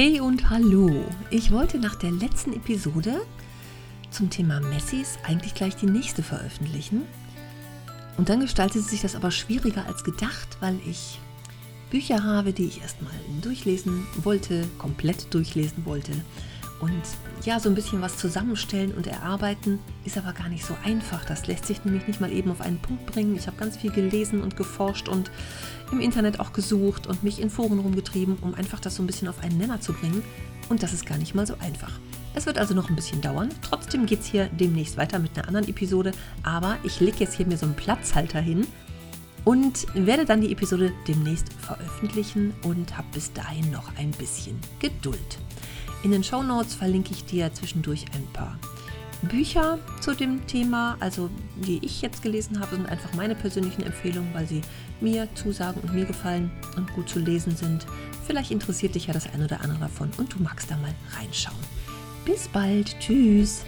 Hey und hallo! Ich wollte nach der letzten Episode zum Thema Messis eigentlich gleich die nächste veröffentlichen. Und dann gestaltete sich das aber schwieriger als gedacht, weil ich Bücher habe, die ich erstmal durchlesen wollte, komplett durchlesen wollte. Und ja, so ein bisschen was zusammenstellen und erarbeiten ist aber gar nicht so einfach. Das lässt sich nämlich nicht mal eben auf einen Punkt bringen. Ich habe ganz viel gelesen und geforscht und im Internet auch gesucht und mich in Foren rumgetrieben, um einfach das so ein bisschen auf einen Nenner zu bringen. Und das ist gar nicht mal so einfach. Es wird also noch ein bisschen dauern. Trotzdem geht es hier demnächst weiter mit einer anderen Episode. Aber ich lege jetzt hier mir so einen Platzhalter hin und werde dann die Episode demnächst veröffentlichen und habe bis dahin noch ein bisschen Geduld. In den Show Notes verlinke ich dir zwischendurch ein paar Bücher zu dem Thema, also die ich jetzt gelesen habe, sind einfach meine persönlichen Empfehlungen, weil sie mir zusagen und mir gefallen und gut zu lesen sind. Vielleicht interessiert dich ja das eine oder andere davon und du magst da mal reinschauen. Bis bald, tschüss.